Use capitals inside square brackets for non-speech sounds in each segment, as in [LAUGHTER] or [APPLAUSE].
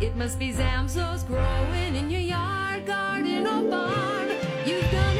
It must be Zamzows growing in your yard, garden, or barn. You've done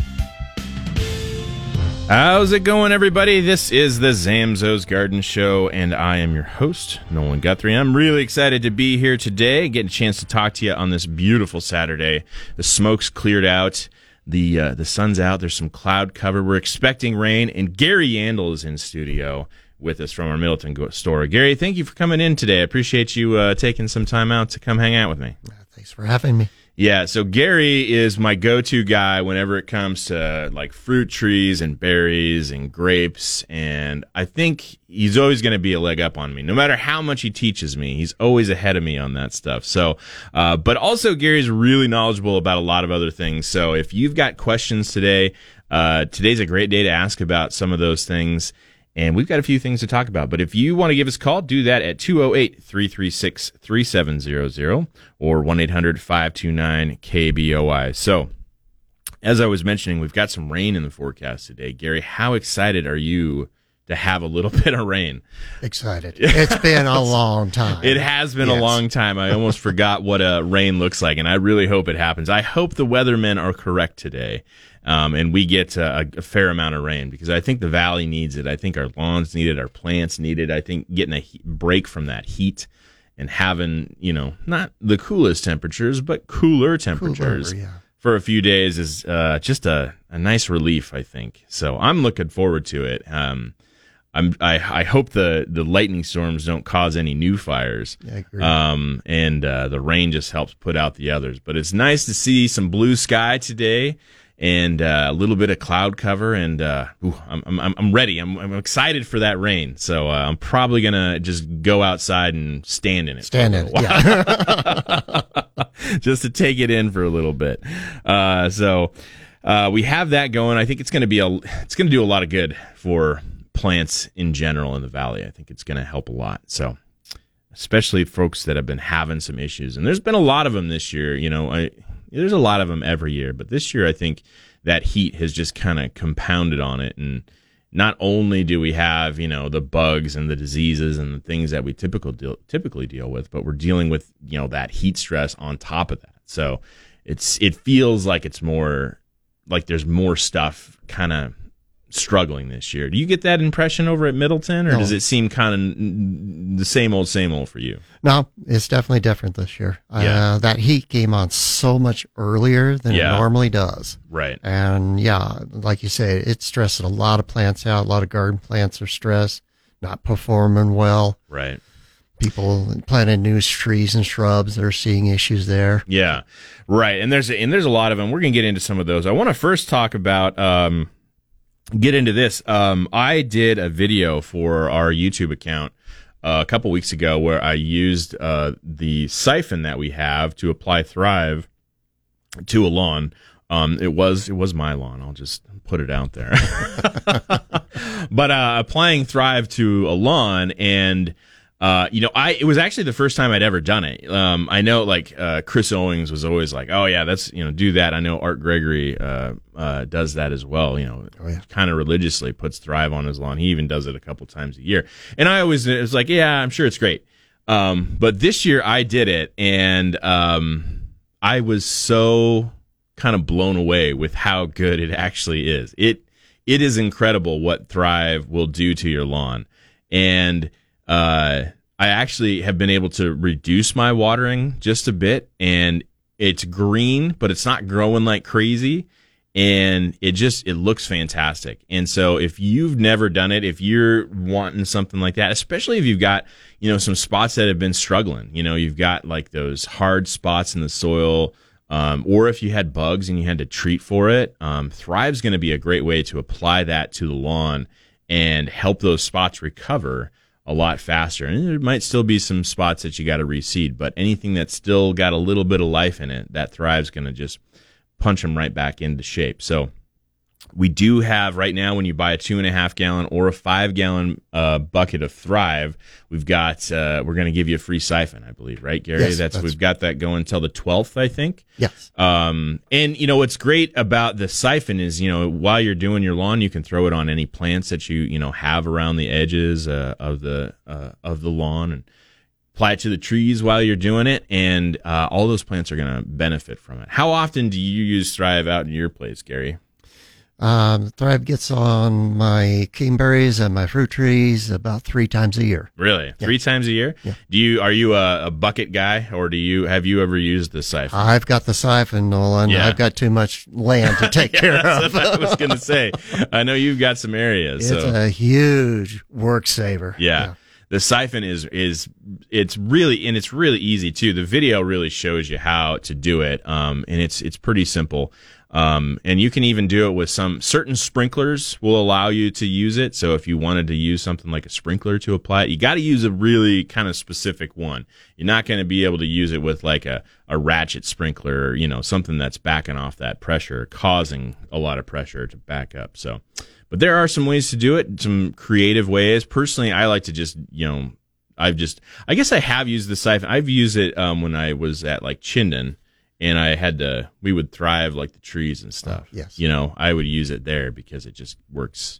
How's it going, everybody? This is the Zamzows Garden Show, and I am your host, Nolan Guthrie. I'm really excited to be here today, getting a chance to talk to you on this beautiful Saturday. The smoke's cleared out, the uh, the sun's out. There's some cloud cover. We're expecting rain, and Gary Yandel is in studio with us from our Middleton store. Gary, thank you for coming in today. I appreciate you uh, taking some time out to come hang out with me. Thanks for having me. Yeah, so Gary is my go-to guy whenever it comes to like fruit trees and berries and grapes, and I think he's always going to be a leg up on me. No matter how much he teaches me, he's always ahead of me on that stuff. So, uh, but also Gary's really knowledgeable about a lot of other things. So if you've got questions today, uh, today's a great day to ask about some of those things. And we've got a few things to talk about. But if you want to give us a call, do that at 208 336 3700 or 1 800 529 KBOI. So, as I was mentioning, we've got some rain in the forecast today. Gary, how excited are you to have a little [LAUGHS] bit of rain? Excited. It's been a long time. It has been a long time. I almost forgot what a rain looks like, and I really hope it happens. I hope the weathermen are correct today, um, and we get a, a fair amount of rain because I think the valley needs it. I think our lawns need it. Our plants need it. I think getting a he- break from that heat and having you know not the coolest temperatures, but cooler temperatures yeah. for a few days is uh, just a, a nice relief. I think so. I'm looking forward to it. Um, I'm, I, I hope the, the lightning storms don't cause any new fires. I agree. Um, and uh, the rain just helps put out the others. But it's nice to see some blue sky today and uh, a little bit of cloud cover. And uh, ooh, I'm, I'm, I'm ready. I'm, I'm excited for that rain. So uh, I'm probably going to just go outside and stand in it. Stand in it. Yeah. [LAUGHS] [LAUGHS] just to take it in for a little bit. Uh, so uh, we have that going. I think it's going to be a it's going to do a lot of good for plants in general in the valley. I think it's going to help a lot. So especially folks that have been having some issues, and there's been a lot of them this year. You know, I, there's a lot of them every year, but this year I think that heat has just kind of compounded on it and. Not only do we have, you know, the bugs and the diseases and the things that we typical deal, typically deal with, but we're dealing with, you know, that heat stress on top of that. So it's it feels like it's more like there's more stuff kind of struggling this year. Do you get that impression over at Middleton, or No. does it seem kind of the same old, same old for you? no, it's definitely different this year. Yeah. Uh, that heat came on so much earlier than Yeah. it normally does. Right. And yeah, like you say, it stressed a lot of plants out. A lot of garden plants are stressed, not performing well. Right. People planting new trees and shrubs that are seeing issues there. Yeah, right. And there's a, and there's a lot of them. We're gonna get into some of those. I want to first talk about um, get into this. Um, I did a video for our YouTube account uh, a couple weeks ago where I used uh, the siphon that we have to apply Thrive to a lawn. Um, it was it was my lawn. I'll just put it out there. [LAUGHS] but uh, applying Thrive to a lawn and. Uh, you know, I it was actually the first time I'd ever done it. Um, I know like uh, Chris Owings was always like, "Oh yeah, that's you know, do that." I know Art Gregory uh, uh, does that as well. You know, Oh, yeah. kind of religiously puts Thrive on his lawn. He even does it a couple times a year. And I always it was like, "Yeah, I'm sure it's great." Um, but this year I did it, and um, I was so kind of blown away with how good it actually is. It it is incredible what Thrive will do to your lawn, and uh, I actually have been able to reduce my watering just a bit, and it's green, but it's not growing like crazy and it just it looks fantastic. And so if you've never done it, if you're wanting something like that, especially if you've got, you know, some spots that have been struggling, you know, you've got like those hard spots in the soil, um, or if you had bugs and you had to treat for it, um, Thrive's going to be a great way to apply that to the lawn and help those spots recover a lot faster. And there might still be some spots that you got to reseed, but anything that's still got a little bit of life in it, that Thrive's going to just punch them right back into shape. So we do have right now when you buy a two and a half gallon or a five gallon uh, bucket of Thrive, we've got uh, we're going to give you a free siphon, I believe, right, Gary? Yes, that's, that's- we've got that going until the twelfth, I think. Yes. Um, and you know what's great about the siphon is you know while you're doing your lawn, you can throw it on any plants that you you know have around the edges uh, of the uh, of the lawn and apply it to the trees while you're doing it, and uh, all those plants are going to benefit from it. How often do you use Thrive out in your place, Gary? Um, Thrive gets on my kingberries and my fruit trees about three times a year. Really, three times a year? Do you are you a, a bucket guy, or do you have you ever used the siphon? I've got the siphon, Nolan. Yeah. I've got too much land to [LAUGHS] take care That's of. what I was going to say. I know you've got some areas. It's so. a huge work saver. Yeah. The siphon is is it's really and it's really easy too. The video really shows you how to do it, um, and it's it's pretty simple. Um, and you can even do it with some certain sprinklers will allow you to use it. So if you wanted to use something like a sprinkler to apply it, you got to use a really kind of specific one. You're not going to be able to use it with like a, a ratchet sprinkler, or, you know, something that's backing off that pressure, causing a lot of pressure to back up. So, but there are some ways to do it, some creative ways. Personally, I like to just, you know, I've just, I guess I have used the siphon. I've used it um, when I was at like Chinden and I had to, we would thrive like the trees and stuff. yes. You know, I would use it there because it just works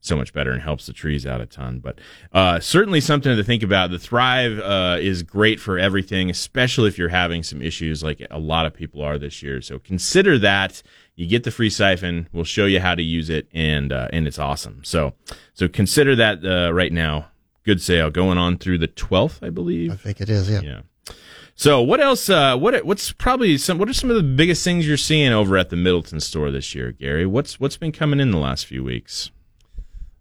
so much better and helps the trees out a ton. But uh, certainly something to think about. The Thrive uh, is great for everything, especially if you're having some issues like a lot of people are this year. So consider that. You get the free siphon. We'll show you how to use it, and uh, and it's awesome. So so consider that uh, right now. Good sale going on through the 12th, I believe. I think it is. Yeah. Yeah. So what else? Uh, what what's probably some? What are some of the biggest things you're seeing over at the Middleton store this year, Gary? What's what's been coming in the last few weeks?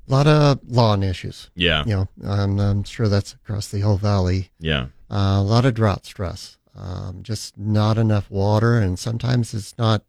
A lot of lawn issues. Yeah, You know, and I'm sure that's across the whole valley. yeah, Uh, a lot of drought stress. Um, just not enough water, and sometimes it's not.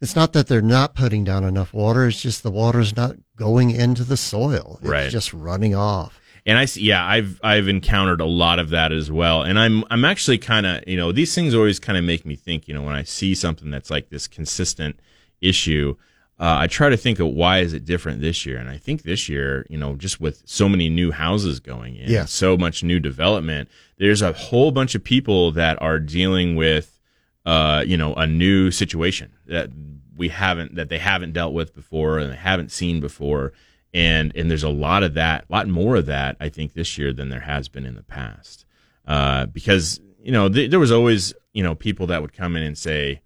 It's not that they're not putting down enough water. It's just the water's not going into the soil. It's Right. just running off. And I see. Yeah, I've I've encountered a lot of that as well, and I'm I'm actually kind of you know these things always kind of make me think. You know, when I see something that's like this consistent issue. Uh, I try to think of why is it different this year, and I think this year, you know, just with so many new houses going in, Yes. so much new development, there's a whole bunch of people that are dealing with, uh, you know, a new situation that we haven't, that they haven't dealt with before and they haven't seen before, and and there's a lot of that, a lot more of that, I think, this year than there has been in the past, uh, because you know th- there was always you know people that would come in and say,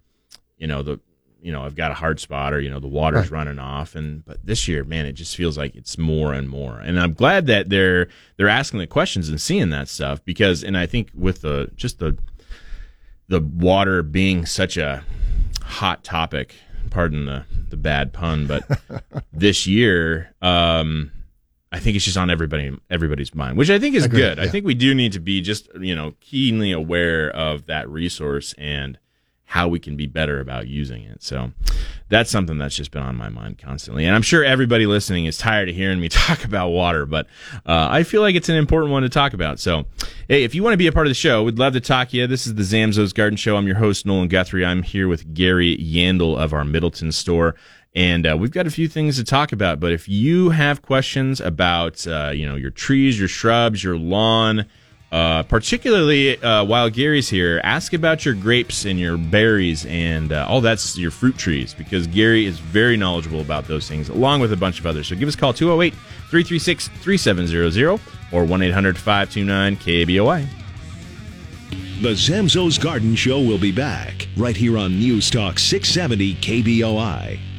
you know the you know I've got a hard spot or you know the water's Right. running off. And but this year man it just feels like it's more and more. And I'm glad that they're they're asking the questions and seeing that stuff because and I think with the just the the water being such a hot topic pardon the the bad pun but [LAUGHS] this year um I think it's just on everybody everybody's mind, which I think is Agreed, good. I think we do need to be just you know keenly aware of that resource and how we can be better about using it. So that's something that's just been on my mind constantly. And I'm sure everybody listening is tired of hearing me [LAUGHS] talk about water, but uh, I feel like it's an important one to talk about. So, hey, if you want to be a part of the show, we'd love to talk to you. This is the Zamzows Garden Show. I'm your host, Nolan Guthrie. I'm here with Gary Yandel of our Middleton store. And uh, we've got a few things to talk about. But if you have questions about, uh, you know, your trees, your shrubs, your lawn, uh, particularly uh, while Gary's here, ask about your grapes and your berries and uh, all that's your fruit trees because Gary is very knowledgeable about those things along with a bunch of others. So give us a call 208 336 3700 or 1 800 529 KBOI. The Zamzows Garden Show will be back right here on News Talk 670 KBOI.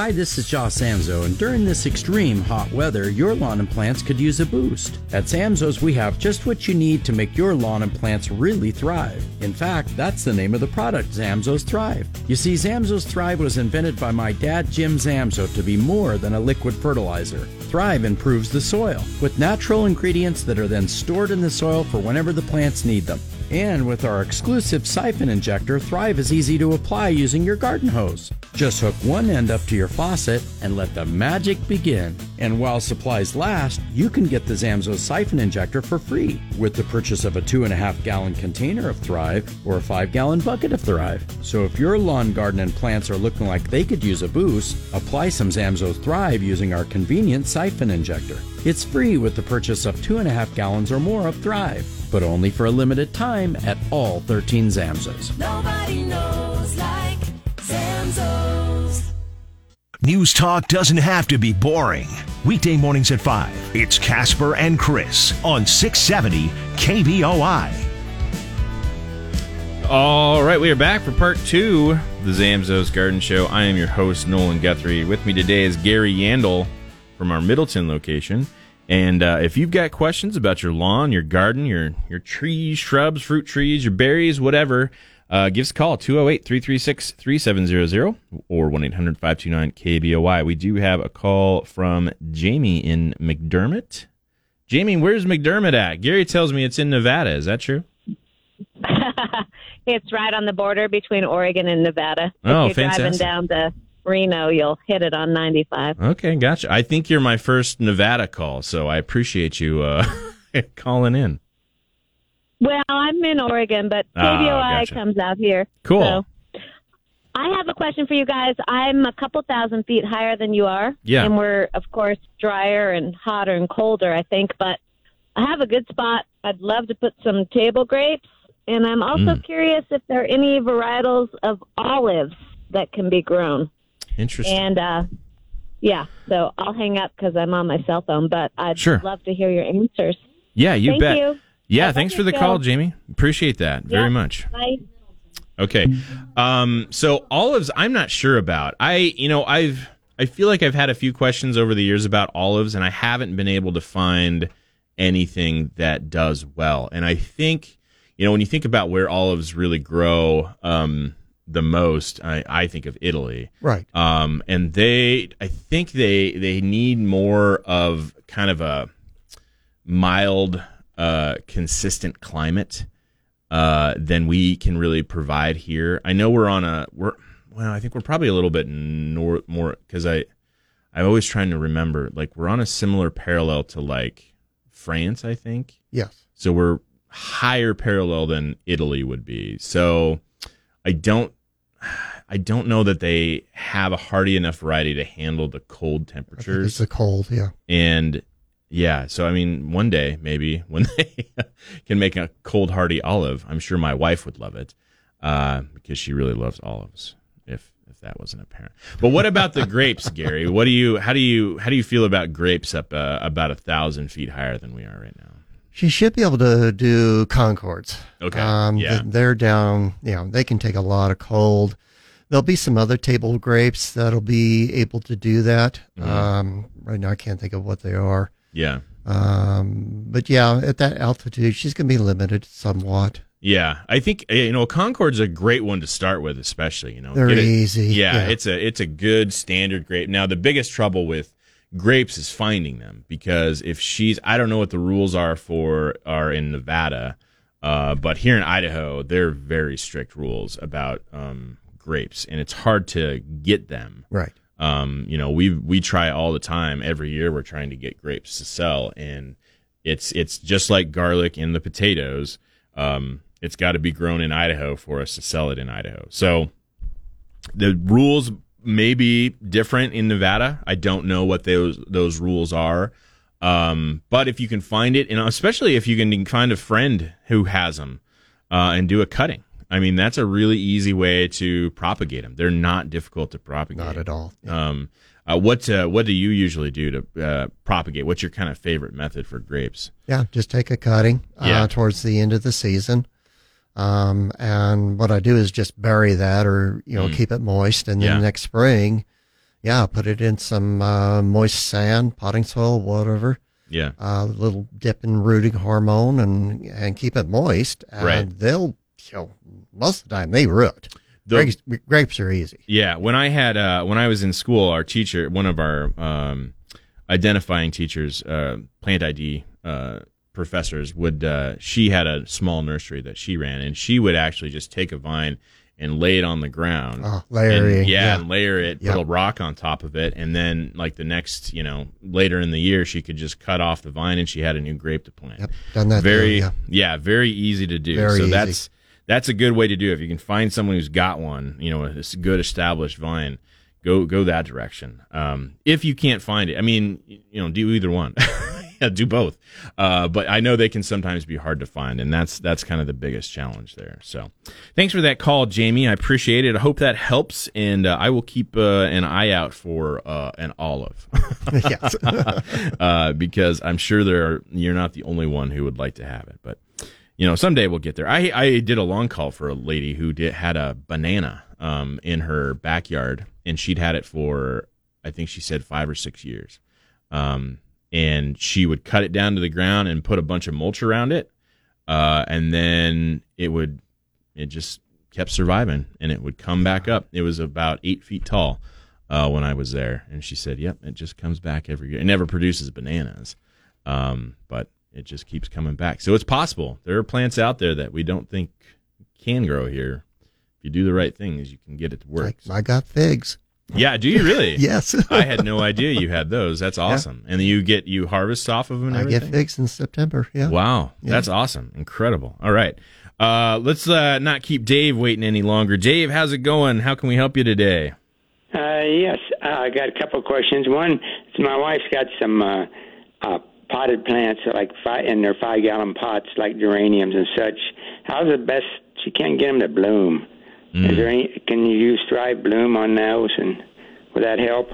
Hi, this is Josh Zamzow, and during this extreme hot weather, your lawn and plants could use a boost. At Zamzows, we have just what you need to make your lawn and plants really thrive. In fact, that's the name of the product, Zamzows Thrive. You see, Zamzows Thrive was invented by my dad, Jim Zamzow, to be more than a liquid fertilizer. Thrive improves the soil with natural ingredients that are then stored in the soil for whenever the plants need them. And with our exclusive siphon injector, Thrive is easy to apply using your garden hose. Just hook one end up to your faucet and let the magic begin. And while supplies last, you can get the Zamzow siphon injector for free with the purchase of a two and a half gallon container of Thrive or a five gallon bucket of Thrive. So if your lawn, garden, and plants are looking like they could use a boost, apply some Zamzow Thrive using our convenient siphon injector. It's free with the purchase of two and a half gallons or more of Thrive, but only for a limited time at all 13 Zamzos. Nobody knows like Zamzows. News Talk doesn't have to be boring. Weekday mornings at 5, it's Casper and Chris on 670 KBOI. All right, we are back for part two of the Zamzows Garden Show. I am your host, Nolan Guthrie. With me today is Gary Yandel from our Middleton location. And uh, if you've got questions about your lawn, your garden, your your trees, shrubs, fruit trees, your berries, whatever, uh, give us a call 208 336 3700 or 1 800 529 KBOI. We do have a call from Jamie in McDermitt. Jamie, where's McDermitt at? Gary tells me it's in Nevada. Is that true? [LAUGHS] it's right on the border between Oregon and Nevada. Oh, if you're driving fantastic. down to Reno, you'll hit it on 95. Okay, gotcha. I think you're my first Nevada call, so I appreciate you uh, [LAUGHS] calling in. Well, I'm in Oregon, but Oh, KBOI gotcha. comes out here. Cool. So I have a question for you guys. I'm a couple thousand feet higher than you are. Yeah. And we're, of course, drier and hotter and colder, I think. But I have a good spot. I'd love to put some table grapes. And I'm also Mm. curious if there are any varietals of olives that can be grown. Interesting. And uh, yeah, so I'll hang up because I'm on my cell phone, but I'd Sure. love to hear your answers. yeah, you Thank bet. you. Yeah, I thanks for the call. Jamie. Appreciate that very much. Bye. Okay. Um, so olives, I'm not sure about. I, you know, I've, I feel like I've had a few questions over the years about olives, and I haven't been able to find anything that does well. And I think, you know, when you think about where olives really grow um, the most, I, I think of Italy. Right. Um, and they, I think they they need more of kind of a mild, uh, consistent climate uh, than we can really provide here. I know we're on a we're well, I think we're probably a little bit nor- more because I I'm always trying to remember like we're on a similar parallel to like France, I think. Yes. So we're higher parallel than Italy would be. So I don't I don't know that they have a hardy enough variety to handle the cold temperatures. It's the cold, yeah. And yeah, so I mean, one day maybe [LAUGHS] when they can make a cold hardy olive, I'm sure my wife would love it uh, because she really loves olives. If if that wasn't apparent, but what about the grapes, Gary? What do you how do you how do you feel about grapes up uh, about a thousand feet higher than we are right now? She should be able to do Concords. Okay, Um, yeah. th- They're down, you know, they can take a lot of cold. There'll be some other table grapes that'll be able to do that. Mm-hmm. Um, right now, I can't think of what they are. Yeah, Um, but yeah, at that altitude, she's going to be limited somewhat. yeah. I think uh, you know Concord's a great one to start with, especially you know They're it- easy, Yeah, yeah. it's a it's a good standard grape. Now the biggest trouble with grapes is finding them because if she's I don't know what the rules are for are in Nevada, uh, but here in Idaho they're very strict rules about um, grapes, and it's hard to get them. Right. Um, you know, we we try all the time. Every year, we're trying to get grapes to sell, and it's it's just like garlic in the potatoes. Um, it's got to be grown in Idaho for us to sell it in Idaho. So the rules may be different in Nevada. I don't know what those those rules are. Um, but if you can find it, and especially if you can find a friend who has them, uh, and do a cutting, I mean, that's a really easy way to propagate them. They're not difficult to propagate. Not at all. Um, uh, what uh, what do you usually do to uh, propagate? What's your kind of favorite method for grapes? Yeah, just take a cutting Yeah. uh, towards the end of the season. Um, and what I do is just bury that or, you know, keep it moist. And then Mm. Yeah. next spring, yeah, put it in some uh, moist sand, potting soil, whatever, Yeah, a little dip in rooting hormone and, and keep it moist. And Right. they'll, you know, most of the time they root. The- grapes, grapes are easy. yeah. When I had uh, when I was in school, our teacher, one of our um, identifying teachers, uh, plant ID uh, professors, would uh, she had a small nursery that she ran, and she would actually just take a vine and lay it on the ground. Oh, layering, And, yeah, yeah. and layer it, Yeah. put a rock on top of it, and then like the next, you know, later in the year, she could just cut off the vine, and she had a new grape to plant. Yep, done that. very, yeah. yeah. very easy to do. Very so easy. that's that's a good way to do it. If you can find someone who's got one, you know, a good established vine, go go that direction. Um, if you can't find it, I mean, you know, do either one. [LAUGHS] yeah, do both. Uh, but I know they can sometimes be hard to find, and that's that's kind of the biggest challenge there. So, thanks for that call, Jamie. I appreciate it. I hope that helps, and uh, I will keep uh, an eye out for uh, an olive. [LAUGHS] yes. [LAUGHS] uh, because I'm sure there are, you're not the only one who would like to have it. But you know, someday we'll get there. I I did a long call for a lady who did had a banana um, in her backyard, and she'd had it for I think she said five or six years. Um, and she would cut it down to the ground and put a bunch of mulch around it, uh, and then it would it just kept surviving, and it would come back up. It was about eight feet tall uh, when I was there, and she said, "Yep, it just comes back every year. It never produces bananas, um, but it just keeps coming back. So it's possible. There are plants out there that we don't think can grow here. If you do the right things, you can get it to work. Like, I got figs. Yeah, do you really? [LAUGHS] Yes. [LAUGHS] I had no idea you had those. That's awesome. And you get you harvest off of them and I everything. get figs in September. Yeah. Wow, Yeah. that's awesome, incredible. All right, uh, let's uh, not keep Dave waiting any longer. Dave, how's it going? How can we help you today? Uh, yes, uh, I got a couple of questions. One, is my wife's got some uh, uh, potted plants, like five, in their five gallon pots, like geraniums and such. How's the best? She can't get them to bloom. Is there any? Can you use Thrive Bloom on those, and would that help?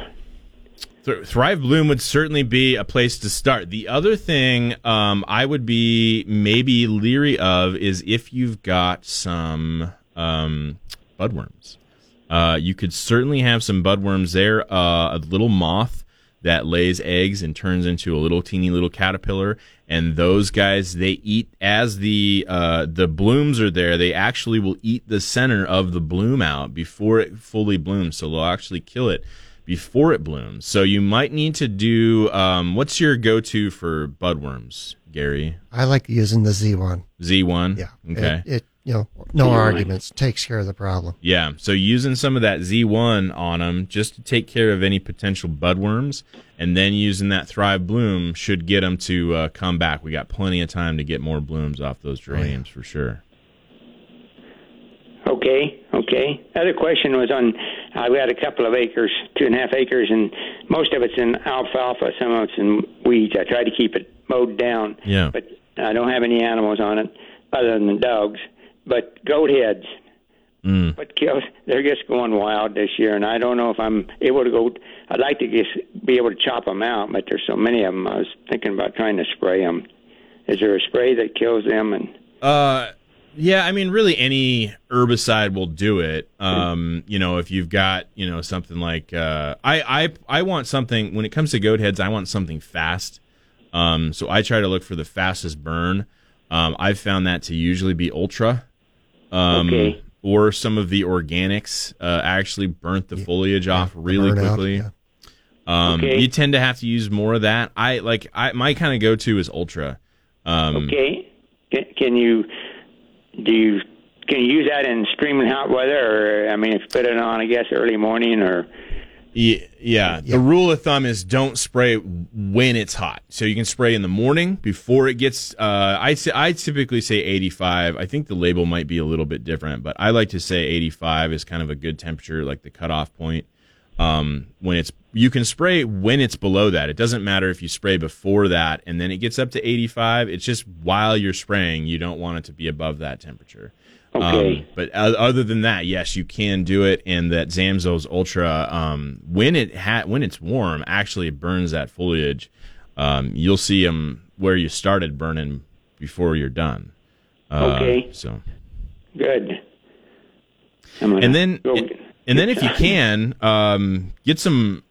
Thrive Bloom would certainly be a place to start. The other thing um, I would be maybe leery of is if you've got some um, budworms. Uh, you could certainly have some budworms there. Uh, a little moth that lays eggs and turns into a little teeny little caterpillar, and those guys they eat as the uh, the blooms are there. They actually will eat the center of the bloom out before it fully blooms. So they'll actually kill it before it blooms. So you might need to do. Um, what's your go-to for budworms, Gary? I like using the Z1. Z one. Yeah. Okay. It, it you know, no arguments. Takes care of the problem. Yeah, so using some of that Z1 on them just to take care of any potential budworms, and then using that Thrive Bloom should get them to uh, come back. We got plenty of time to get more blooms off those geraniums for sure. Okay, okay. Other question was on. I've got a couple of acres, two and a half acres, and most of it's in alfalfa. Some of it's in weeds. I try to keep it mowed down. Yeah. But I don't have any animals on it other than the dogs. But goat heads. Mm. What kills? They're just going wild this year, and I don't know if I'm able to go. I'd like to just be able to chop them out, but there's so many of them. I was thinking about trying to spray them. Is there a spray that kills them? And Uh, yeah, I mean, really, any herbicide will do it. Um, you know, if you've got, you know, something like, uh, I, I, I want something when it comes to goat heads, I want something fast. Um, so I try to look for the fastest burn. Um, I've found that to usually be ultra. Um, Okay. or some of the organics uh, actually burnt the foliage off really burn out, quickly. yeah. Um, Okay. You tend to have to use more of that. I like I my kind of go to is ultra. Um, Okay. Can, can you do you can you use that in streaming hot weather, or I mean, if you put it on, I guess early morning, or Ye- Yeah, the rule of thumb is don't spray when it's hot. So you can spray in the morning before it gets. Uh, I say, I typically say 85. I think the label might be a little bit different, but I like to say 85 is kind of a good temperature, like the cutoff point. Um, when it's you can spray when it's below that. It doesn't matter if you spray before that and then it gets up to 85. It's just while you're spraying, you don't want it to be above that temperature. Okay. Um, but other than that, yes, you can do it. And that Zamzows Ultra, um, when it ha- when it's warm, actually burns that foliage. Um, you'll see them where you started burning before you're done. Uh, Okay. So, Good. And then go- and then if you [LAUGHS] can, um, get some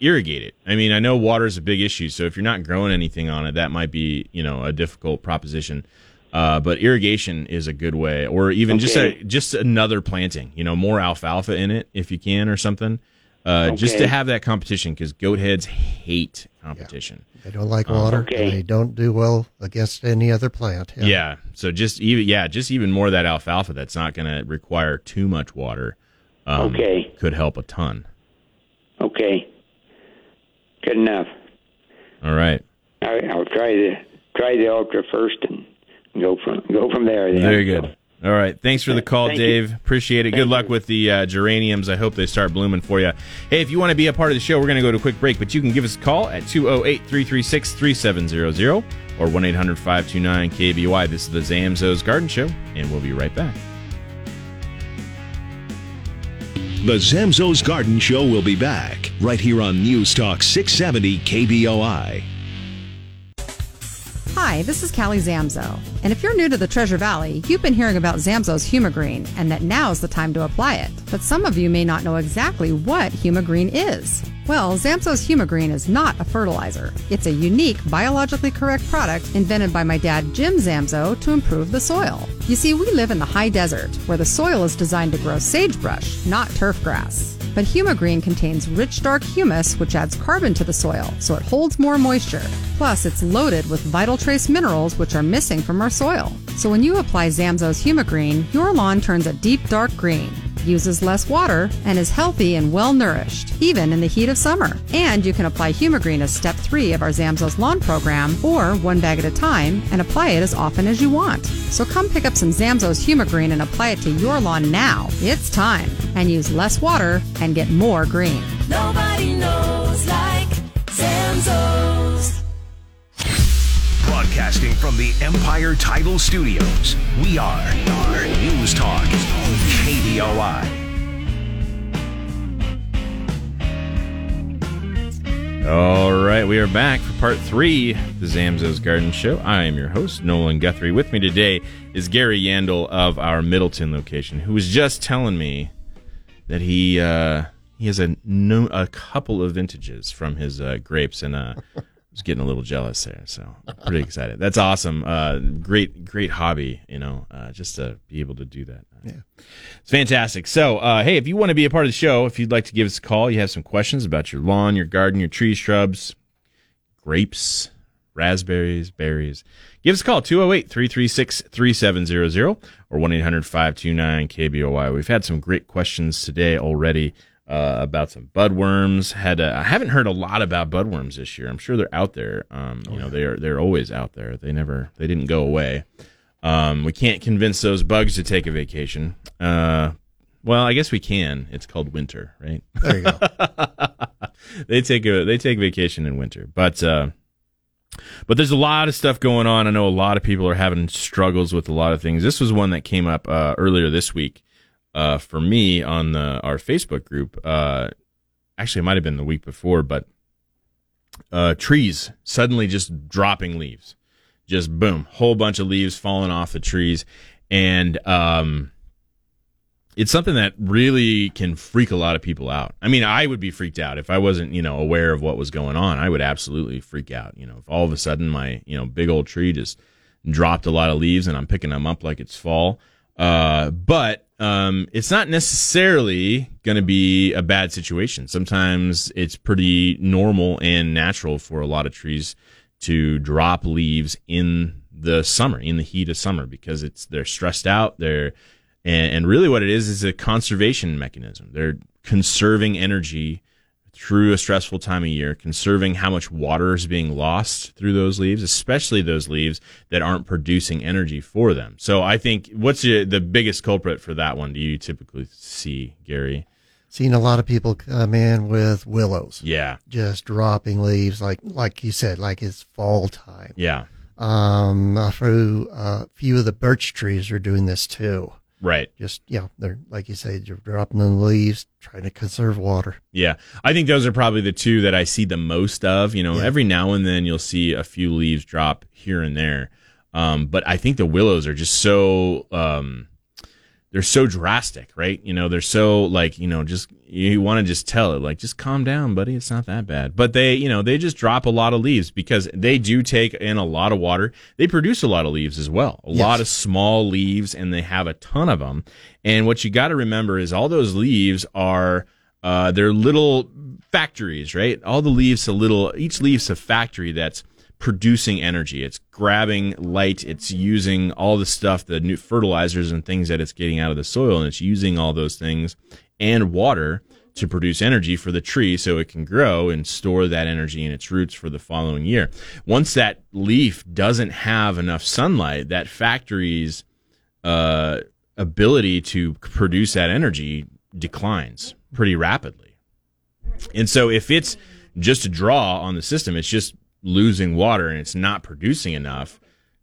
irrigate it. I mean, I know water is a big issue, so if you're not growing anything on it, that might be you know a difficult proposition. Uh, but irrigation is a good way, or even just a just another planting. You know, more alfalfa in it if you can, or something. Uh, Just to have that competition because goat heads hate competition. They don't like water. okay. They don't do well against any other plant. Yeah. So just even yeah, just even more of that alfalfa that's not going to require too much water. Um, Okay. Could help a ton. Okay. Good enough. All right. I, I'll try the try the ultra first and go from go from there. Then. Very good. All right. Thanks for the call, Thank you. Dave. Appreciate it. Good luck you. with the uh, geraniums. I hope they start blooming for you. Hey, if you want to be a part of the show, we're going to go to a quick break, but you can give us a call at 208 336 3700 or 1 800 529 KBOI. This is the Zamzows Garden Show, and we'll be right back. The Zamzows Garden Show will be back right here on News Talk 670 KBOI. Hi, this is Callie Zamzow. And if you're new to the Treasure Valley, you've been hearing about Zamzows Humagreen and that now's the time to apply it. But some of you may not know exactly what Humagreen is. Well, Zamzows Humagreen is not a fertilizer. It's a unique, biologically correct product invented by my dad, Jim Zamzow, to improve the soil. You see, we live in the high desert, where the soil is designed to grow sagebrush, not turf grass. But Humagreen contains rich dark humus, which adds carbon to the soil, so it holds more moisture. Plus, it's loaded with vital trace minerals, which are missing from our soil. So when you apply Zamzo's Humagreen, your lawn turns a deep dark green, uses less water, and is healthy and well nourished, even in the heat of summer. And you can apply Humagreen as step three of our Zamzows lawn program, or one bag at a time, and apply it as often as you want. So come pick up some Zamzows Humagreen and apply it to your lawn now. It's time. And use less water and get more green. Nobody knows like Zamzows. Broadcasting from the Empire Title Studios, we are, are News Talk KBOI. All right, we are back for part three of the Zamzows Garden Show. I am your host, Nolan Guthrie. With me today is Gary Yandel of our Middleton location, who was just telling me that he uh, he has a no, a couple of vintages from his uh, grapes, and uh, I was getting a little jealous there. So pretty excited. That's awesome. Uh, great, great hobby. You know, uh, just to be able to do that. Yeah. It's fantastic. So, uh, hey, if you want to be a part of the show, if you'd like to give us a call, you have some questions about your lawn, your garden, your trees, shrubs, grapes, raspberries, berries, give us a call 208 336 3700 or 1 800 529 KBOI. We've had some great questions today already. Uh, about some budworms. Had a, I haven't heard a lot about budworms this year. I'm sure they're out there. Um, you know, they're they're always out there. They never they didn't go away. Um, we can't convince those bugs to take a vacation. Uh, well, I guess we can. It's called winter, right? There you go. [LAUGHS] they take a they take vacation in winter, but uh, but there's a lot of stuff going on. I know a lot of people are having struggles with a lot of things. This was one that came up uh, earlier this week uh, for me on the, our Facebook group. Uh, actually, it might have been the week before, but uh, trees suddenly just dropping leaves, just boom, whole bunch of leaves falling off the trees, and um, it's something that really can freak a lot of people out. I mean, I would be freaked out if I wasn't, you know, aware of what was going on. I would absolutely freak out. You know, if all of a sudden my, you know, big old tree just dropped a lot of leaves and I'm picking them up like it's fall. Uh, but um, it's not necessarily going to be a bad situation. Sometimes it's pretty normal and natural for a lot of trees to drop leaves in the summer, in the heat of summer, because it's they're stressed out. They're and, and really what it is is a conservation mechanism. They're conserving energy through a stressful time of year, conserving how much water is being lost through those leaves, especially those leaves that aren't producing energy for them. So I think what's the the biggest culprit for that one do you typically see, Gary? Seen a lot of people come in with willows, Yeah. just dropping leaves, like like you said, like it's fall time. Yeah. Um, a few, a few of the birch trees are doing this too. Right. Just yeah, they're like you say, you're dropping the leaves, trying to conserve water. Yeah, I think those are probably the two that I see the most of. You know, Yeah. every now and then you'll see a few leaves drop here and there, um, but I think the willows are just so um, they're so drastic, right? You know, they're so like you know, just you want to just tell it like, just calm down, buddy. It's not that bad. But they, you know, they just drop a lot of leaves because they do take in a lot of water. They produce a lot of leaves as well, a lot of small leaves, and they have a ton of them. And what you got to remember is all those leaves are uh, they're little factories, right? All the leaves a little. Each leaf's a factory that's producing energy. It's grabbing light. It's using all the stuff, the new fertilizers and things that it's getting out of the soil, and it's using all those things and water to produce energy for the tree so it can grow and store that energy in its roots for the following year. Once that leaf doesn't have enough sunlight, that factory's uh, ability to produce that energy declines pretty rapidly. And so if it's just a draw on the system, it's just losing water and it's not producing enough.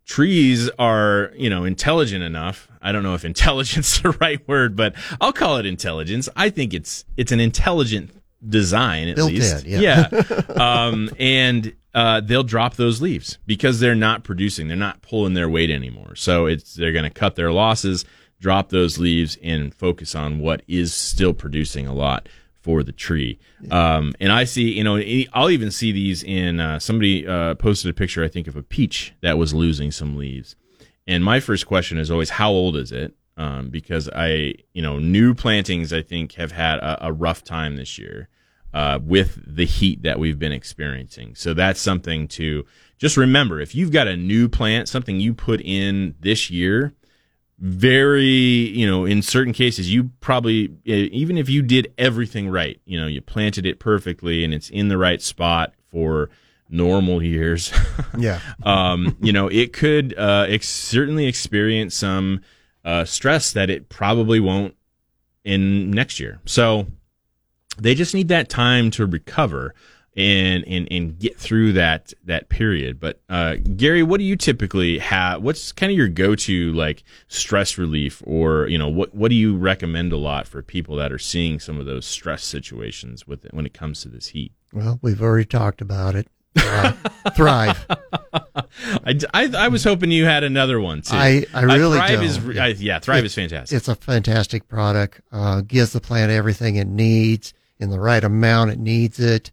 Trees are, you know, intelligent enough. I don't know if [LAUGHS] intelligence is the right word, but I'll call it intelligence. I think it's it's an intelligent design at Built least. in, yeah. [LAUGHS] um, and uh, they'll drop those leaves because they're not producing. They're not pulling their weight anymore. So it's they're going to cut their losses, drop those leaves, and focus on what is still producing a lot for the tree. Um, and I see, you know, I'll even see these in uh, somebody uh, posted a picture, I think, of a peach that was losing some leaves. And my first question is always, how old is it? Um, because I, you know, new plantings, I think, have had a, a rough time this year uh, with the heat that we've been experiencing. So that's something to just remember. If you've got a new plant, something you put in this year, very, you know, in certain cases, you probably, even if you did everything right, you know, you planted it perfectly and it's in the right spot for normal years. [LAUGHS] Yeah. um, you know, it could uh, ex- certainly experience some uh, stress that it probably won't in next year. So they just need that time to recover and and and get through that that period. But uh, Gary, what do you typically have? What's kind of your go to like stress relief, or you know what what do you recommend a lot for people that are seeing some of those stress situations with when it comes to this heat? Well, we've already talked about it. Uh, [LAUGHS] thrive. [LAUGHS] I, I, I was hoping you had another one too. I- I really uh, Thrive don't. is I, yeah Thrive is fantastic. It's a fantastic product. Uh, gives the plant everything it needs in the right amount it needs it.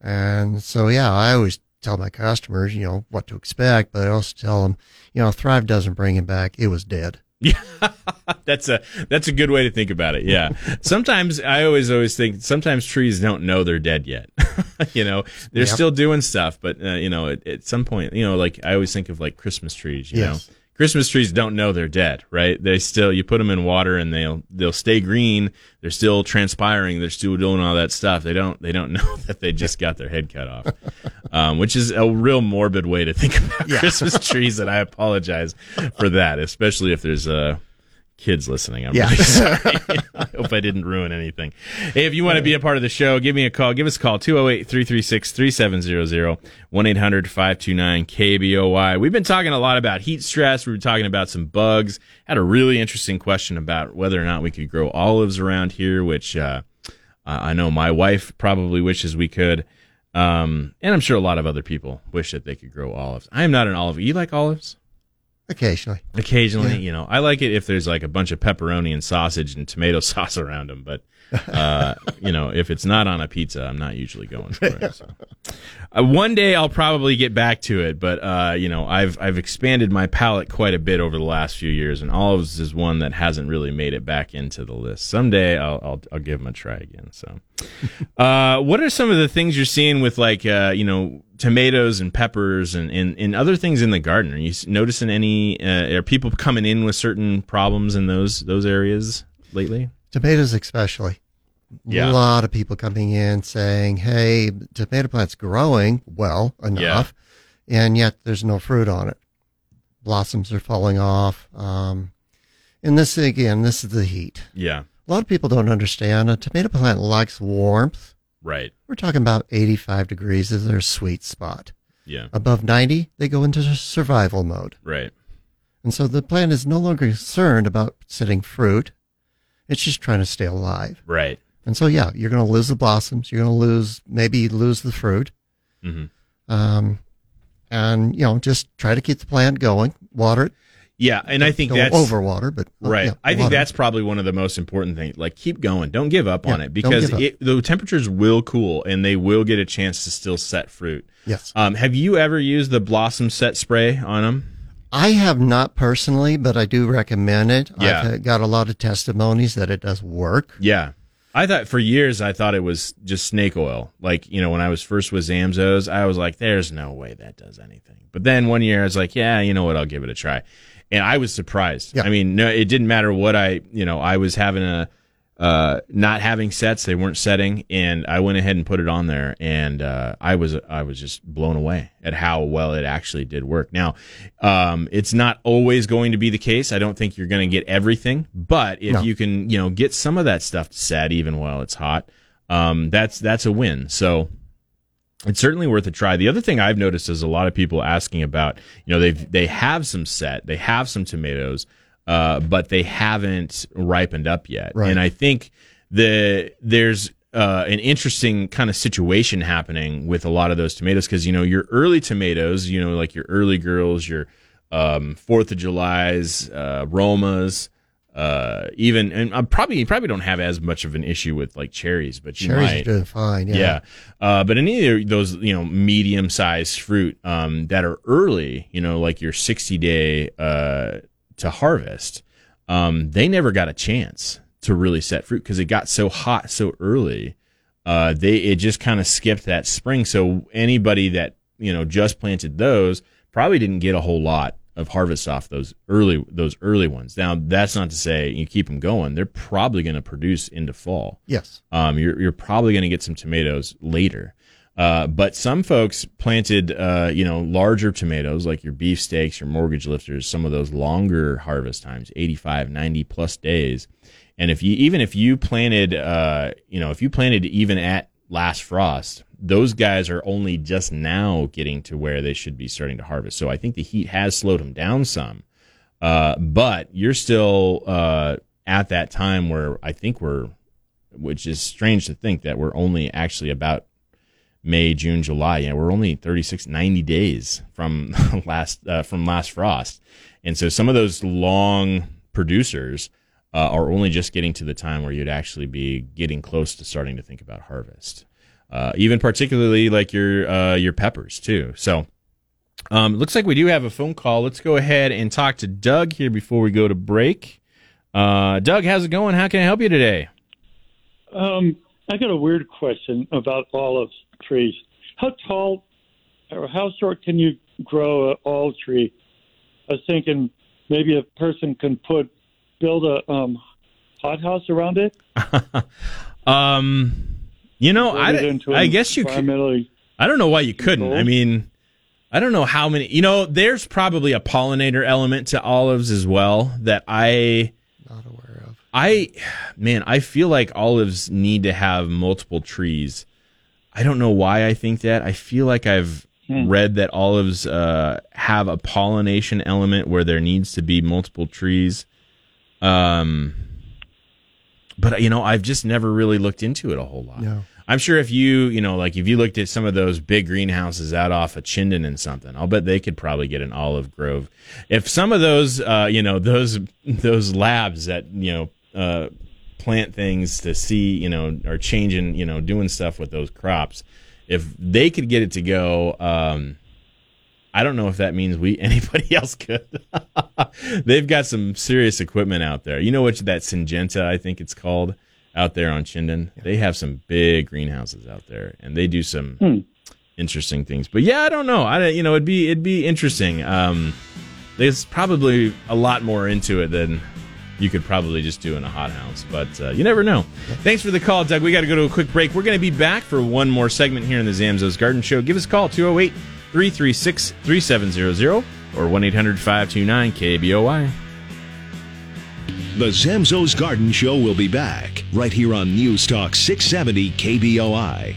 And so, yeah, I always tell my customers, you know, what to expect, but I also tell them, you know, Thrive doesn't bring it back. It was dead. Yeah, [LAUGHS] that's a that's a good way to think about it. Yeah. [LAUGHS] Sometimes I always always think sometimes trees don't know they're dead yet. [LAUGHS] you know, they're Yep. still doing stuff, but uh, you know, at, at some point, you know, like I always think of like Christmas trees. You Yes. know, Christmas trees don't know they're dead, right? They still you put them in water and they'll they'll stay green. They're still transpiring. They're still doing all that stuff. They don't they don't [LAUGHS] know that they just got their head cut off, um, which is a real morbid way to think about Christmas trees. And I apologize for that, especially if there's uh, kids listening. I'm Yeah. really [LAUGHS] sorry. [LAUGHS] I hope I didn't ruin anything. Hey, if you want to be a part of the show, give me a call. Give us a call 208 336 3700 1 800 529 KBOI. We've been talking a lot about heat stress. We've been talking about some bugs. Had a really interesting question about whether or not we could grow olives around here, which uh, I I know my wife probably wishes we could. Um, and I'm sure a lot of other people wish that they could grow olives. I am not an olive. You like olives? Occasionally. Occasionally, Yeah. you know, I like it if there's like a bunch of pepperoni and sausage and tomato [LAUGHS] sauce around them. But, uh, you know, if it's not on a pizza, I'm not usually going for it. So. Uh, one day I'll probably get back to it, but uh, you know, I've I've expanded my palate quite a bit over the last few years, and olives is one that hasn't really made it back into the list. Someday I'll I'll, I'll give them a try again. So, [LAUGHS] uh, what are some of the things you're seeing with like uh, you know tomatoes and peppers and, and, and other things in the garden? Are you noticing any? Uh, are people coming in with certain problems in those those areas lately? Tomatoes, especially. Yeah. A lot of people coming in saying, hey, tomato plant's growing well enough, and yet there's no fruit on it. Blossoms are falling off. Um, and this, again, this is the heat. Yeah, A lot of people don't understand a tomato plant likes warmth. right. We're talking about 85 degrees is their sweet spot. Yeah, Above 90, they go into survival mode. right. And so the plant is no longer concerned about setting fruit. It's just trying to stay alive. Right. And so, yeah, you're going to lose the blossoms. You're going to lose, maybe lose the fruit. hmm Um, and, you know, just try to keep the plant going, water it. Yeah, and I think Don't that's overwater, but uh, right. yeah, I think water. that's probably one of the most important things. Like, keep going. Don't give up on it because it, the temperatures will cool and they will get a chance to still set fruit. Yes. Um, have you ever used the blossom set spray on them? I have not personally, but I do recommend it. Yeah. I've got a lot of testimonies that it does work. Yeah. I thought for years I thought it was just snake oil. Like, you know, when I was first with Zamzows, I was like, there's no way that does anything. But then one year I was like, yeah, you know what, I'll give it a try. And I was surprised. Yeah. I mean, no, it didn't matter what I, you know, I was having a, uh, not having sets, they weren't setting, and I went ahead and put it on there, and uh, I was I was just blown away at how well it actually did work. Now, um, it's not always going to be the case. I don't think you're going to get everything, but if No. you can, you know, get some of that stuff to set even while it's hot, um, that's that's a win. So it's certainly worth a try. The other thing I've noticed is a lot of people asking about, you know, they've they have some set, they have some tomatoes, uh, but they haven't ripened up yet. Right. And I think the there's uh, an interesting kind of situation happening with a lot of those tomatoes because you know your early tomatoes, you know, like your early girls, your um, Fourth of July's, uh, Romas. Uh, even and I probably you probably don't have as much of an issue with like cherries, but you Cherries might. are doing fine. Yeah. Yeah. Uh, but any of those, you know, medium sized fruit um, that are early, you know, like your 60 day uh, to harvest, um, they never got a chance to really set fruit because it got so hot so early. Uh, they it just kind of skipped that spring. So anybody that you know just planted those probably didn't get a whole lot of harvest off those early those early ones. Now that's not to say you keep them going; they're probably going to produce into fall Yes. um, you're you're probably going to get some tomatoes later. Uh, but some folks planted, uh, you know, larger tomatoes like your beefsteaks, your mortgage lifters, some of those longer harvest times, 85, 90 plus days. And if you, even if you planted, uh, you know, if you planted even at last frost, those guys are only just now getting to where they should be starting to harvest. So I think the heat has slowed them down some. Uh, but you're still, uh, at that time where I think we're, which is strange to think that we're only actually about May, June, July. Yeah, we're only 36, 90 days from [LAUGHS] last uh, from last frost, and so some of those long producers uh, are only just getting to the time where you'd actually be getting close to starting to think about harvest. Uh, even particularly like your uh, your peppers too. So. Um, looks like we do have a phone call. Let's go ahead and talk to Doug here before we go to break. Uh, Doug, how's it going? How can I help you today? Um, I got a weird question about olive trees. How tall or how short can you grow an olive tree? I was thinking maybe a person can put build a um, hothouse around it. [LAUGHS] Um, you know, I, I guess you could. I don't know why you couldn't. I mean, I don't know how many. You know, there's probably a pollinator element to olives as well that I, Not aware of. I, man, I feel like olives need to have multiple trees. I don't know why I think that. I feel like I've read that olives uh, have a pollination element where there needs to be multiple trees. Um, but you know, I've just never really looked into it a whole lot. No. I'm sure if you, you know, like if you looked at some of those big greenhouses out off of Chinden and something, I'll bet they could probably get an olive grove. If some of those, uh, you know, those [LAUGHS] those labs that you know uh, plant things to see, you know, or changing, you know, doing stuff with those crops, if they could get it to go, um, I don't know if that means we [LAUGHS] anybody else could. [LAUGHS] They've got some serious equipment out there. You know what that Syngenta, I think it's called, out there on Chinden. They have some big greenhouses out there, and they do some interesting things. But yeah, I don't know. I you know it'd be it'd be interesting. Um, there's probably a lot more into it than you could probably just do in a hothouse, but uh, you never know. Thanks for the call, Doug. We got to go to a quick break. We're going to be back for one more segment here in the Zamzow's Garden Show. Give us a call 208 336 3700 or 1 800 529 KBOI. The Zamzow's Garden Show will be back right here on News Talk 670 KBOI.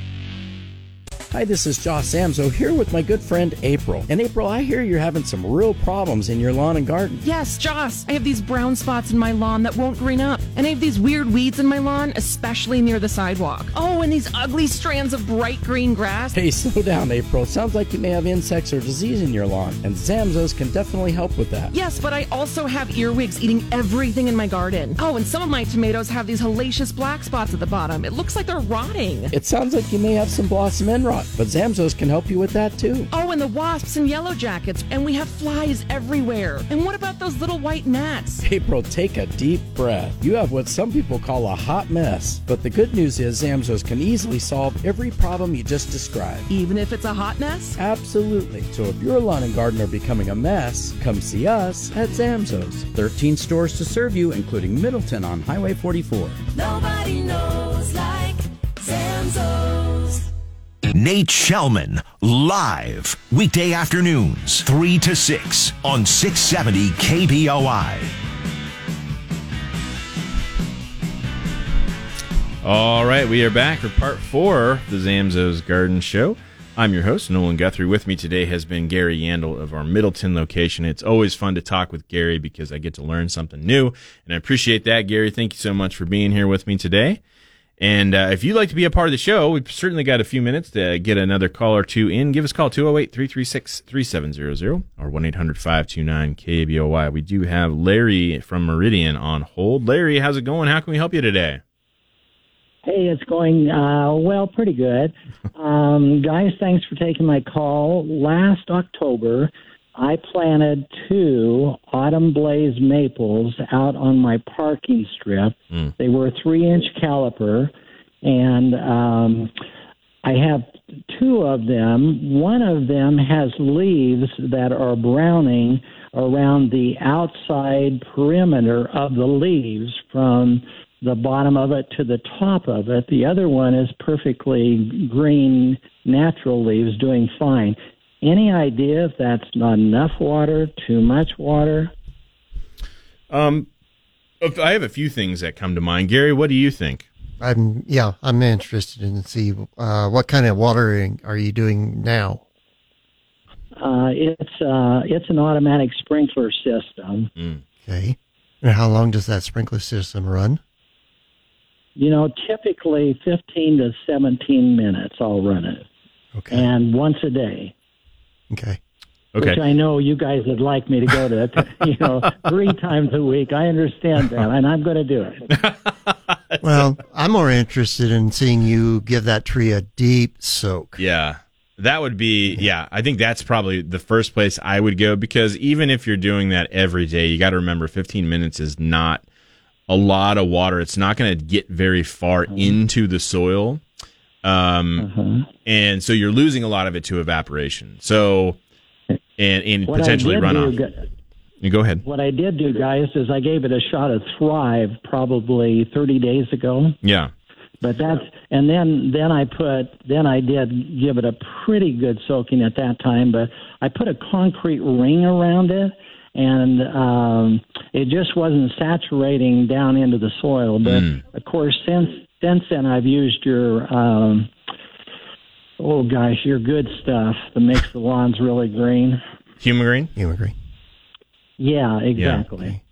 Hi, this is Josh Zamzow here with my good friend April. And April, I hear you're having some real problems in your lawn and garden. Yes, Josh. I have these brown spots in my lawn that won't green up. And I have these weird weeds in my lawn, especially near the sidewalk. Oh, and these ugly strands of bright green grass. Hey, [LAUGHS] slow down, April. Sounds like you may have insects or disease in your lawn, and Zamzows can definitely help with that. Yes, but I also have earwigs eating everything in my garden. Oh, and some of my tomatoes have these hellacious black spots at the bottom. It looks like they're rotting. It sounds like you may have some blossom end rot, but Zamzows can help you with that too. Oh, and the wasps and yellow jackets, and we have flies everywhere. And what about those little white gnats? [LAUGHS] April, take a deep breath. You have what some people call a hot mess, but the good news is Zamzows can easily solve every problem you just described. Even if it's a hot mess? Absolutely. So if your lawn and garden are becoming a mess, come see us at Zamzows. 13 stores to serve you, including Middleton on Highway 44. Nobody knows Nate Shelman, live, weekday afternoons, 3 to 6 on 670 KBOI. All right, we are back for part four of the Zamzow's Garden Show. I'm your host, Nolan Guthrie. With me today has been Gary Yandel of our Middleton location. It's always fun to talk with Gary because I get to learn something new, and I appreciate that. Gary, thank you so much for being here with me today. And uh, if you'd like to be a part of the show, we've certainly got a few minutes to get another call or two in. Give us a call 208 336 3700 or 1 800 529 KBOI. We do have Larry from Meridian on hold. Larry, how's it going? How can we help you today? Hey, it's going uh, well, pretty good. [LAUGHS] Um, guys, thanks for taking my call. Last October, I planted two autumn blaze maples out on my parking strip. Mm. They were three inch caliper, and um, I have two of them. One of them has leaves that are browning around the outside perimeter of the leaves from the bottom of it to the top of it. The other one is perfectly green, natural leaves doing fine. Any idea if that's not enough water, too much water? Um, I have a few things that come to mind. Gary, what do you think? I'm yeah, I'm interested in see uh, what kind of watering are you doing now? Uh, it's uh, it's an automatic sprinkler system. Okay, and how long does that sprinkler system run? You know, typically 15 to 17 minutes I'll run it. Okay. And once a day. Okay. Okay. Which I know you guys would like me to go to, [LAUGHS] you know, three times a week. I understand that, and I'm going to do it. [LAUGHS] Well, I'm more interested in seeing you give that tree a deep soak. Yeah. That would be, yeah, I think that's probably the first place I would go because even if you're doing that every day, you got to remember 15 minutes is not a lot of water. It's not going to get very far mm. into the soil. Um, And so you're losing a lot of it to evaporation. So, and, and What potentially do, runoff. You go ahead. What I did do, guys, is I gave it a shot of Thrive probably 30 days ago. Yeah. But that's and then then I put then I did give it a pretty good soaking at that time, but I put a concrete ring around it and um it just wasn't saturating down into the soil. But Mm. of course since since then I've used your um oh gosh, your good stuff that makes the lawns really green. Humagreen? Humagreen. Yeah, exactly.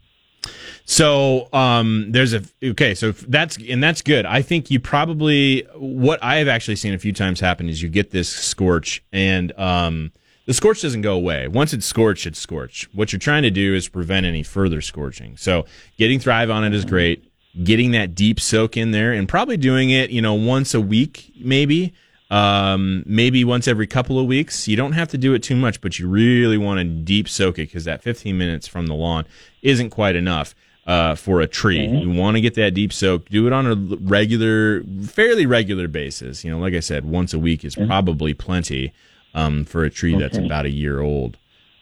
So um, there's a okay, so that's and that's good. I think you probably what I have actually seen a few times happen is you get this scorch and um, the scorch doesn't go away. Once it's scorched, it's scorched. What you're trying to do is prevent any further scorching. So getting Thrive on it is great. Getting that deep soak in there and probably doing it, you know, once a week maybe. Um, maybe once every couple of weeks. You don't have to do it too much, but you really want to deep soak it because that 15 minutes from the lawn isn't quite enough uh, for a tree. You want to get that deep soak. Do it on a regular, fairly regular basis. You know, like I said, once a week is probably plenty um, for a tree that's about a year old.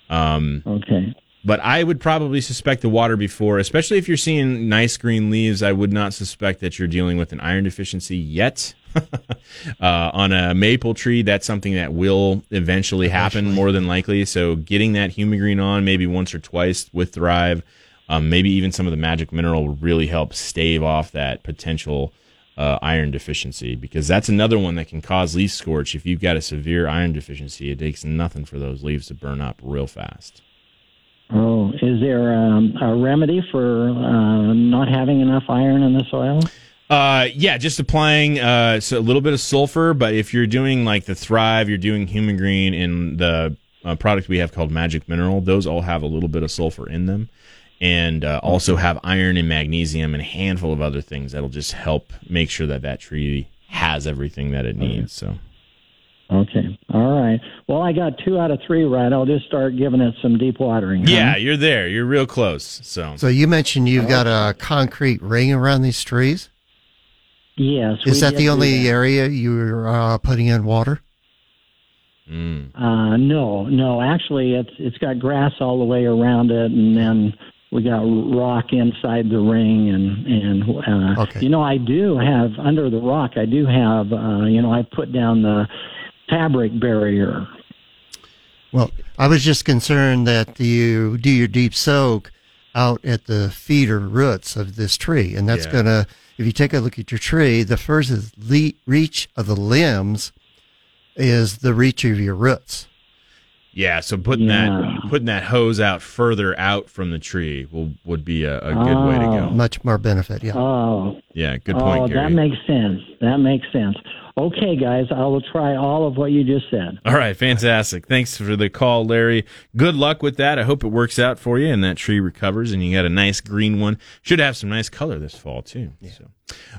Um, okay. But I would probably suspect the water before, especially if you're seeing nice green leaves. I would not suspect that you're dealing with an iron deficiency yet. [LAUGHS] uh, on a maple tree, that's something that will eventually happen more than likely. So getting that Humagreen on maybe once or twice with Thrive, um, maybe even some of the magic mineral will really help stave off that potential uh, iron deficiency because that's another one that can cause leaf scorch. If you've got a severe iron deficiency, it takes nothing for those leaves to burn up real fast. Oh, is there um, a remedy for uh, not having enough iron in the soil? Uh, yeah, just applying uh, so a little bit of sulfur. But if you're doing like the Thrive, you're doing Humagreen, and the uh, product we have called Magic Mineral, those all have a little bit of sulfur in them, and uh, also have iron and magnesium and a handful of other things that'll just help make sure that that tree has everything that it needs. So. Okay. All right. Well, I got two out of three right. I'll just start giving it some deep watering. huh? Yeah, you're there. You're real close. So. So you mentioned you've got a concrete ring around these trees. Yes. Is that the only that. area you're uh, putting in water? Mm. Uh, no, no. Actually, it's it's got grass all the way around it, and then we got rock inside the ring, and and uh, Okay. you know I do have under the rock. I do have uh, you know I put down the fabric barrier. Well, I was just concerned that you do your deep soak out at the feeder roots of this tree, and that's Yeah. gonna. If you take a look at your tree, the furthest le- reach of the limbs is the reach of your roots. Yeah, so putting Yeah. that putting that hose out further out from the tree will would be a, a good way to go. Oh. Much more benefit. Yeah. Oh, Yeah, good point, oh, Gary. that makes sense. That makes sense. Okay, guys, I will try all of what you just said. All right, fantastic. Thanks for the call, Larry. Good luck with that. I hope it works out for you and that tree recovers and you got a nice green one. Should have some nice color this fall too. So,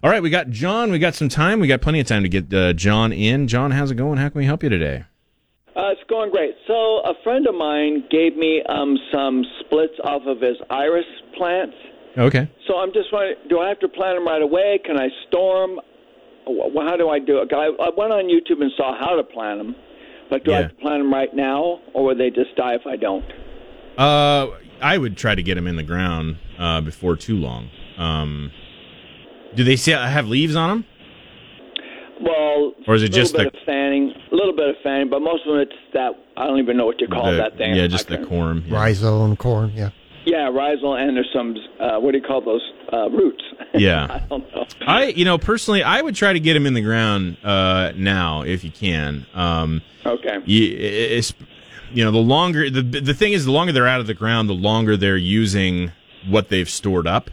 all right, we got John. We got some time. We got plenty of time to get uh, John in. John, how's it going? How can we help you today? Uh, it's going great. So a friend of mine gave me um, some splits off of his iris plants. Okay. So I'm just wondering, do I have to plant them right away? Can I store them? How do I do it? I, I went on YouTube and saw how to plant them, but do I have to plant them right now, or will they just die if I don't? Uh, I would try to get them in the ground uh, before too long. Um, do they see, have leaves on them? Well, Or is it a just little the- of fanning, a little bit of fanning, but most of them it's that I don't even know what you call The- that thing. Yeah, I just the couldn't- corm. Yeah. Rhizome, corm. Yeah. Yeah, rhizol, and there's some uh, what do you call those uh, roots? [LAUGHS] Yeah. I don't know. I, you know, personally, I would try to get them in the ground uh, now if you can. Um, Okay. you, it's, you know, the longer the the thing is, the longer they're out of the ground, the longer they're using what they've stored up,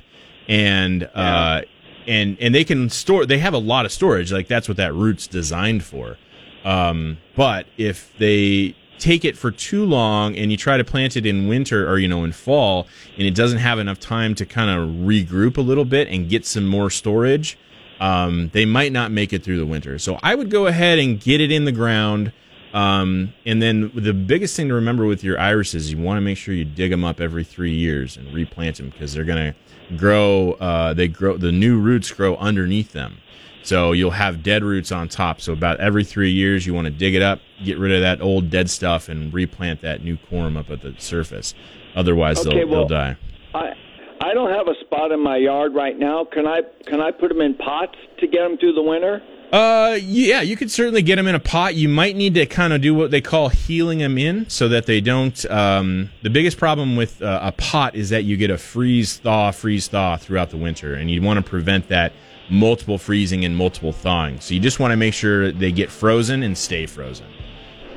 and uh, and and they can store. They have a lot of storage. Like that's what that root's designed for. Um, but if they take it for too long and you try to plant it in winter or you know in fall and it doesn't have enough time to kind of regroup a little bit and get some more storage um, they might not make it through the winter. So i would go ahead and get it in the ground um, and then the biggest thing to remember with your irises you want to make sure you dig them up every three years and replant them because they're going to grow uh, they grow the new roots grow underneath them so you'll have dead roots on top. So about every three years, you want to dig it up, get rid of that old dead stuff, and replant that new corm up at the surface. Otherwise, Okay, they'll, well- they'll die. I I don't have a spot in my yard right now. Can I can I put them in pots to get them through the winter? Uh, yeah, you could certainly get them in a pot. You might need to kind of do what they call healing them in, so that they don't. Um, the biggest problem with uh, a pot is that you get a freeze thaw, freeze thaw throughout the winter, and you want to prevent that multiple freezing and multiple thawing. So you just want to make sure they get frozen and stay frozen.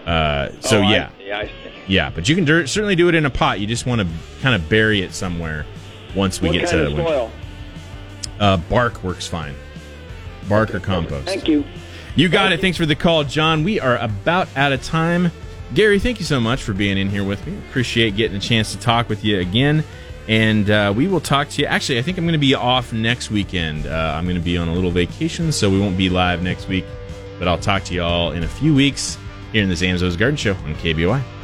Uh, so Oh, I yeah, see. yeah, but you can certainly do it in a pot. You just want to kind of bury it somewhere once we what get to the soil? Uh, bark works fine. Bark or compost. Thank you. You got it. Thanks for the call, John. We are about out of time. Gary, thank you so much for being in here with me. Appreciate getting a chance to talk with you again. And uh, we will talk to you. Actually, I think I'm going to be off next weekend. Uh, I'm going to be on a little vacation, so we won't be live next week. But I'll talk to you all in a few weeks here in the Zamzow's Garden Show on KBOI.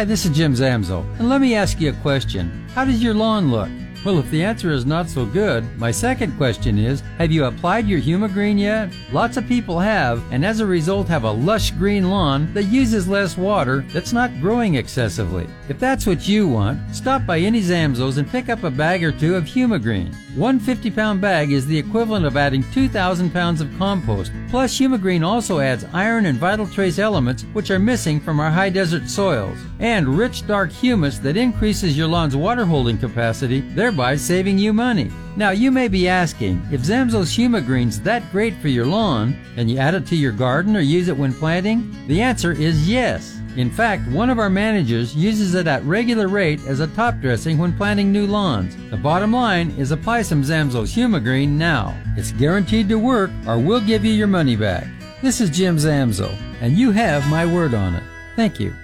Hi, this is Jim Zamzow, and let me ask you a question. How does your lawn look? Well, if the answer is not so good, my second question is Have you applied your Humagreen yet? Lots of people have, and as a result have a lush green lawn that uses less water that's not growing excessively. If that's what you want, stop by any Zamzows and pick up a bag or two of Humagreen. One 50 pound bag is the equivalent of adding 2,000 pounds of compost. Plus, Humagreen also adds iron and vital trace elements which are missing from our high desert soils, and rich dark humus that increases your lawn's water holding capacity, thereby saving you money. Now, you may be asking, if Zamzow's Humagreen's that great for your lawn, can you add it to your garden or use it when planting? The answer is yes. In fact, one of our managers uses it at regular rate as a top dressing when planting new lawns. The bottom line is apply some Zamzow's Humagreen now. It's guaranteed to work or we'll give you your money back. This is Jim Zamzow, and you have my word on it. Thank you.